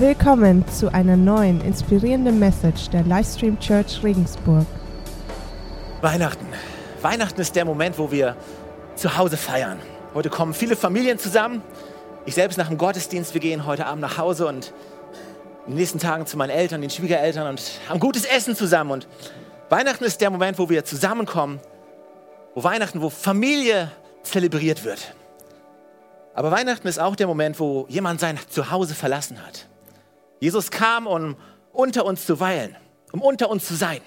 Willkommen zu einer neuen inspirierenden Message der Livestream Church Regensburg. Weihnachten. Weihnachten ist der Moment, wo wir zu Hause feiern. Heute kommen viele Familien zusammen. Ich selbst nach dem Gottesdienst, wir gehen heute Abend nach Hause und in den nächsten Tagen zu meinen Eltern, den Schwiegereltern und haben gutes Essen zusammen. Und Weihnachten ist der Moment, wo wir zusammenkommen, wo Weihnachten, wo Familie zelebriert wird. Aber Weihnachten ist auch der Moment, wo jemand sein Zuhause verlassen hat. Jesus kam, um unter uns zu weilen, um unter uns zu sein.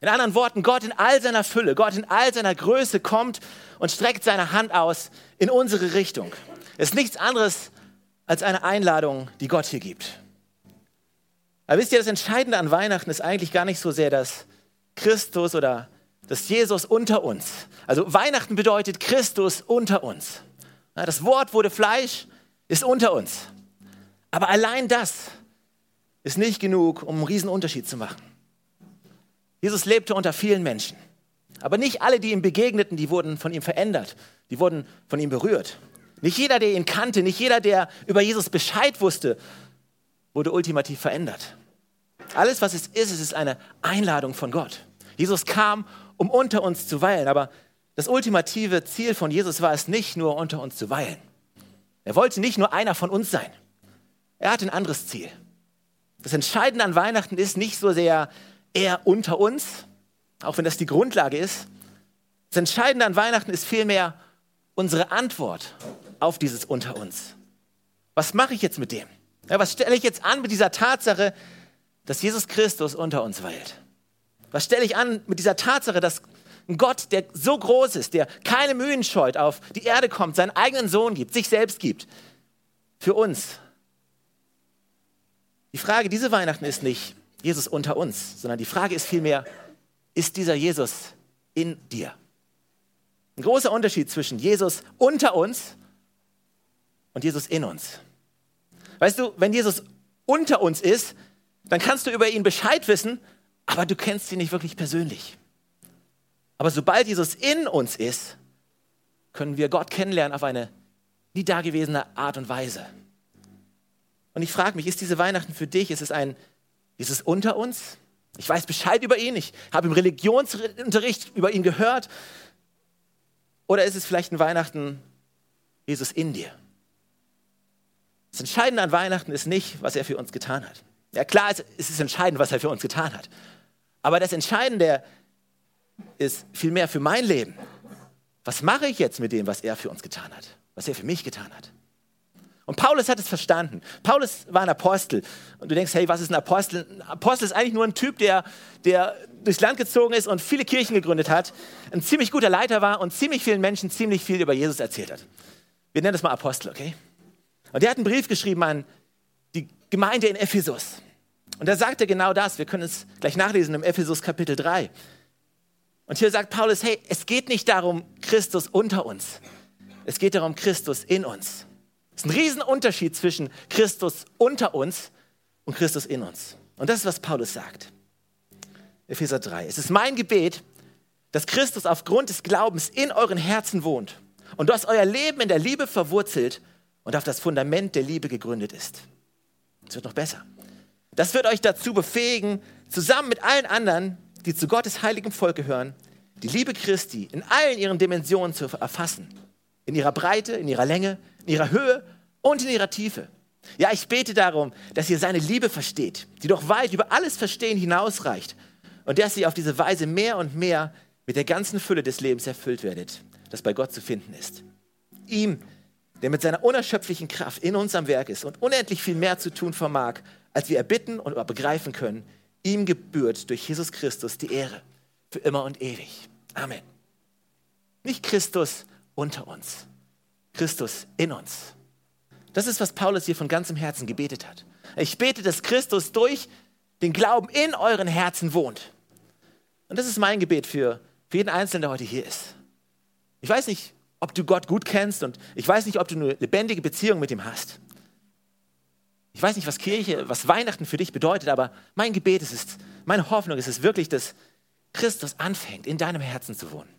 In anderen Worten, Gott in all seiner Fülle, Gott in all seiner Größe kommt und streckt seine Hand aus in unsere Richtung. Es ist nichts anderes als eine Einladung, die Gott hier gibt. Aber wisst ihr, das Entscheidende an Weihnachten ist eigentlich gar nicht so sehr, dass Christus oder dass Jesus unter uns. Also Weihnachten bedeutet Christus unter uns. Das Wort wurde Fleisch, ist unter uns. Aber allein das ist nicht genug, um einen riesen Unterschied zu machen. Jesus lebte unter vielen Menschen. Aber nicht alle, die ihm begegneten, die wurden von ihm verändert. Die wurden von ihm berührt. Nicht jeder, der ihn kannte, nicht jeder, der über Jesus Bescheid wusste, wurde ultimativ verändert. Alles, was es ist, es ist eine Einladung von Gott. Jesus kam, um unter uns zu weilen. Aber das ultimative Ziel von Jesus war es nicht nur, unter uns zu weilen. Er wollte nicht nur einer von uns sein. Er hatte ein anderes Ziel. Das Entscheidende an Weihnachten ist nicht so sehr er unter uns, auch wenn das die Grundlage ist. Das Entscheidende an Weihnachten ist vielmehr unsere Antwort auf dieses unter uns. Was mache ich jetzt mit dem? Ja, was stelle ich jetzt an mit dieser Tatsache, dass Jesus Christus unter uns weilt? Was stelle ich an mit dieser Tatsache, dass ein Gott, der so groß ist, der keine Mühen scheut, auf die Erde kommt, seinen eigenen Sohn gibt, sich selbst gibt, für uns die Frage diese Weihnachten ist nicht Jesus unter uns, sondern die Frage ist vielmehr, ist dieser Jesus in dir? Ein großer Unterschied zwischen Jesus unter uns und Jesus in uns. Weißt du, wenn Jesus unter uns ist, dann kannst du über ihn Bescheid wissen, aber du kennst ihn nicht wirklich persönlich. Aber sobald Jesus in uns ist, können wir Gott kennenlernen auf eine nie dagewesene Art und Weise. Und ich frage mich, ist diese Weihnachten für dich, ist es ein, ist es unter uns? Ich weiß Bescheid über ihn, ich habe im Religionsunterricht über ihn gehört. Oder ist es vielleicht ein Weihnachten, Jesus in dir? Das Entscheidende an Weihnachten ist nicht, was er für uns getan hat. Ja klar, es ist entscheidend, was er für uns getan hat. Aber das Entscheidende ist vielmehr für mein Leben. Was mache ich jetzt mit dem, was er für uns getan hat? Was er für mich getan hat? Und Paulus hat es verstanden. Paulus war ein Apostel. Und du denkst, hey, was ist ein Apostel? Ein Apostel ist eigentlich nur ein Typ, der, der durchs Land gezogen ist und viele Kirchen gegründet hat, ein ziemlich guter Leiter war und ziemlich vielen Menschen ziemlich viel über Jesus erzählt hat. Wir nennen das mal Apostel, okay? Und der hat einen Brief geschrieben an die Gemeinde in Ephesus. Und da sagt er genau das. Wir können es gleich nachlesen im Ephesus Kapitel 3. Und hier sagt Paulus, hey, es geht nicht darum, Christus unter uns. Es geht darum, Christus in uns. Es ist ein Riesenunterschied zwischen Christus unter uns und Christus in uns. Und das ist, was Paulus sagt. Epheser 3. Es ist mein Gebet, dass Christus aufgrund des Glaubens in euren Herzen wohnt und dass euer Leben in der Liebe verwurzelt und auf das Fundament der Liebe gegründet ist. Es wird noch besser. Das wird euch dazu befähigen, zusammen mit allen anderen, die zu Gottes heiligem Volk gehören, die Liebe Christi in allen ihren Dimensionen zu erfassen. In ihrer Breite, in ihrer Länge, in ihrer Höhe und in ihrer Tiefe. Ja, ich bete darum, dass ihr seine Liebe versteht, die doch weit über alles Verstehen hinausreicht und dass ihr auf diese Weise mehr und mehr mit der ganzen Fülle des Lebens erfüllt werdet, das bei Gott zu finden ist. Ihm, der mit seiner unerschöpflichen Kraft in uns am Werk ist und unendlich viel mehr zu tun vermag, als wir erbitten und begreifen können, ihm gebührt durch Jesus Christus die Ehre für immer und ewig. Amen. Nicht Christus unter uns, Christus in uns. Das ist, was Paulus hier von ganzem Herzen gebetet hat. Ich bete, dass Christus durch den Glauben in euren Herzen wohnt. Und das ist mein Gebet für, für jeden Einzelnen, der heute hier ist. Ich weiß nicht, ob du Gott gut kennst und ich weiß nicht, ob du eine lebendige Beziehung mit ihm hast. Ich weiß nicht, was Kirche, was Weihnachten für dich bedeutet, aber mein Gebet ist, ist meine Hoffnung ist es wirklich, dass Christus anfängt, in deinem Herzen zu wohnen.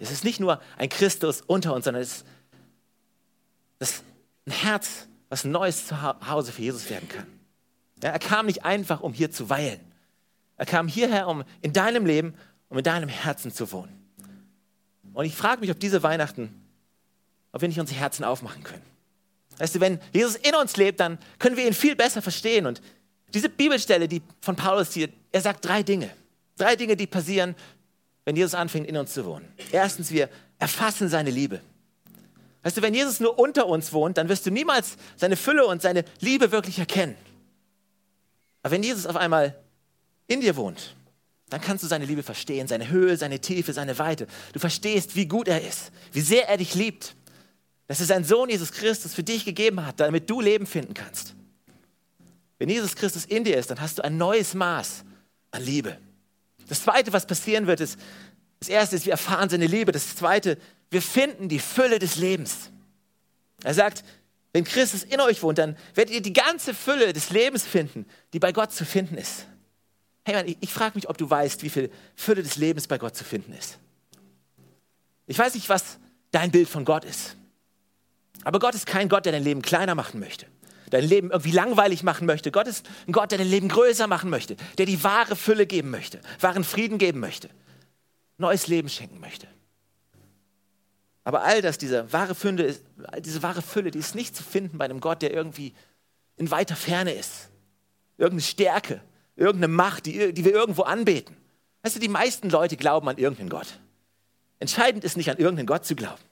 Es ist nicht nur ein Christus unter uns, sondern es ist das ein Herz, was neues Zuhause für Jesus werden kann. Ja, er kam nicht einfach, um hier zu weilen. Er kam hierher, um in deinem Leben, um in deinem Herzen zu wohnen. Und ich frage mich, ob diese Weihnachten, ob wir nicht unsere Herzen aufmachen können. Weißt du, wenn Jesus in uns lebt, dann können wir ihn viel besser verstehen. Und diese Bibelstelle, die von Paulus hier, er sagt drei Dinge. Drei Dinge, die passieren, wenn Jesus anfängt, in uns zu wohnen. Erstens, wir erfassen seine Liebe. Weißt du, wenn Jesus nur unter uns wohnt, dann wirst du niemals seine Fülle und seine Liebe wirklich erkennen. Aber wenn Jesus auf einmal in dir wohnt, dann kannst du seine Liebe verstehen, seine Höhe, seine Tiefe, seine Weite. Du verstehst, wie gut er ist, wie sehr er dich liebt, dass er seinen Sohn Jesus Christus für dich gegeben hat, damit du Leben finden kannst. Wenn Jesus Christus in dir ist, dann hast du ein neues Maß an Liebe. Das Zweite, was passieren wird, ist, das Erste ist, wir erfahren seine Liebe. Das Zweite, wir finden die Fülle des Lebens. Er sagt, wenn Christus in euch wohnt, dann werdet ihr die ganze Fülle des Lebens finden, die bei Gott zu finden ist. Hey Mann, ich, ich frage mich, ob du weißt, wie viel Fülle des Lebens bei Gott zu finden ist. Ich weiß nicht, was dein Bild von Gott ist. Aber Gott ist kein Gott, der dein Leben kleiner machen möchte, dein Leben irgendwie langweilig machen möchte. Gott ist ein Gott, der dein Leben größer machen möchte, der die wahre Fülle geben möchte, wahren Frieden geben möchte, neues Leben schenken möchte. Aber all das, diese wahre Fülle, diese wahre Fülle, die ist nicht zu finden bei einem Gott, der irgendwie in weiter Ferne ist. Irgendeine Stärke, irgendeine Macht, die, die wir irgendwo anbeten. Weißt du, die meisten Leute glauben an irgendeinen Gott. Entscheidend ist nicht an irgendeinen Gott zu glauben.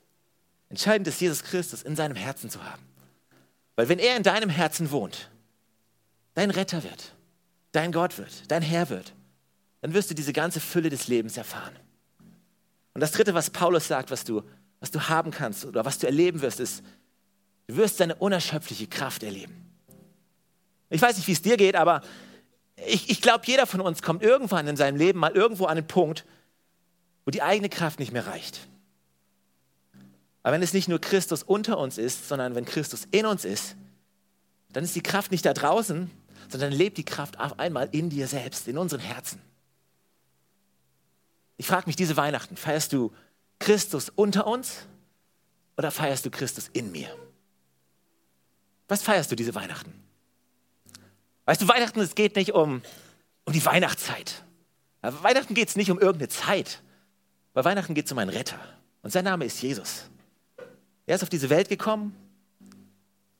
Entscheidend ist, Jesus Christus in seinem Herzen zu haben. Weil wenn er in deinem Herzen wohnt, dein Retter wird, dein Gott wird, dein Herr wird, dann wirst du diese ganze Fülle des Lebens erfahren. Und das Dritte, was Paulus sagt, was du was du haben kannst oder was du erleben wirst, ist, du wirst deine unerschöpfliche Kraft erleben. Ich weiß nicht, wie es dir geht, aber ich, ich glaube, jeder von uns kommt irgendwann in seinem Leben mal irgendwo an einen Punkt, wo die eigene Kraft nicht mehr reicht. Aber wenn es nicht nur Christus unter uns ist, sondern wenn Christus in uns ist, dann ist die Kraft nicht da draußen, sondern lebt die Kraft auf einmal in dir selbst, in unseren Herzen. Ich frage mich diese Weihnachten, feierst du Christus unter uns oder feierst du Christus in mir? Was feierst du diese Weihnachten? Weißt du, Weihnachten, es geht nicht um, um die Weihnachtszeit. Bei Weihnachten geht es nicht um irgendeine Zeit. Bei Weihnachten geht es um einen Retter. Und sein Name ist Jesus. Er ist auf diese Welt gekommen,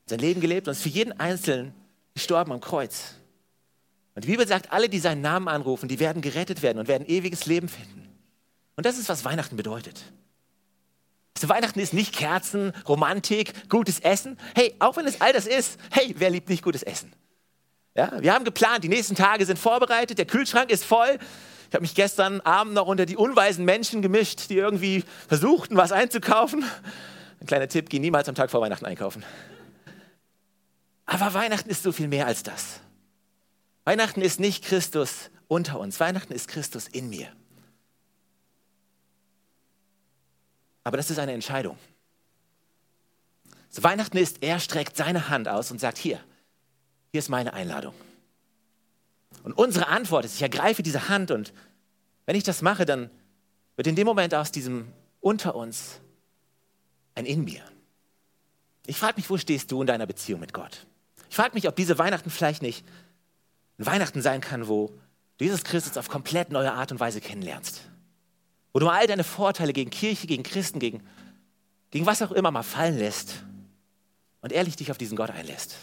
sein Leben gelebt und ist für jeden Einzelnen gestorben am Kreuz. Und die Bibel sagt, alle, die seinen Namen anrufen, die werden gerettet werden und werden ewiges Leben finden. Und das ist, was Weihnachten bedeutet. Also Weihnachten ist nicht Kerzen, Romantik, gutes Essen. Hey, auch wenn es all das ist, hey, wer liebt nicht gutes Essen? Ja, wir haben geplant, die nächsten Tage sind vorbereitet, der Kühlschrank ist voll. Ich habe mich gestern Abend noch unter die unweisen Menschen gemischt, die irgendwie versuchten, was einzukaufen. Ein kleiner Tipp, geh niemals am Tag vor Weihnachten einkaufen. Aber Weihnachten ist so viel mehr als das. Weihnachten ist nicht Christus unter uns, Weihnachten ist Christus in mir. Aber das ist eine Entscheidung. So Weihnachten ist, er streckt seine Hand aus und sagt, hier, hier ist meine Einladung. Und unsere Antwort ist, ich ergreife diese Hand und wenn ich das mache, dann wird in dem Moment aus diesem unter uns ein in mir. Ich frage mich, wo stehst du in deiner Beziehung mit Gott? Ich frage mich, ob diese Weihnachten vielleicht nicht ein Weihnachten sein kann, wo du Jesus Christus auf komplett neue Art und Weise kennenlernst. Wo du all deine Vorteile gegen Kirche, gegen Christen, gegen, gegen was auch immer mal fallen lässt und ehrlich dich auf diesen Gott einlässt,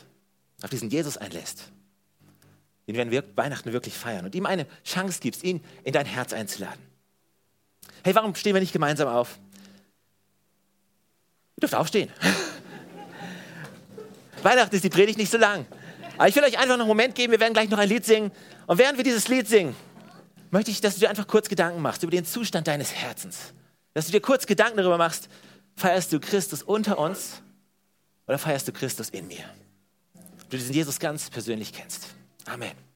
auf diesen Jesus einlässt. Den werden wir Weihnachten wirklich feiern und ihm eine Chance gibst, ihn in dein Herz einzuladen. Hey, warum stehen wir nicht gemeinsam auf? Ihr dürft aufstehen. Weihnachten ist die Predigt nicht so lang. Aber ich will euch einfach noch einen Moment geben, wir werden gleich noch ein Lied singen. Und während wir dieses Lied singen, möchte ich, dass du dir einfach kurz Gedanken machst über den Zustand deines Herzens. Dass du dir kurz Gedanken darüber machst, feierst du Christus unter uns oder feierst du Christus in mir? Du diesen Jesus ganz persönlich kennst. Amen.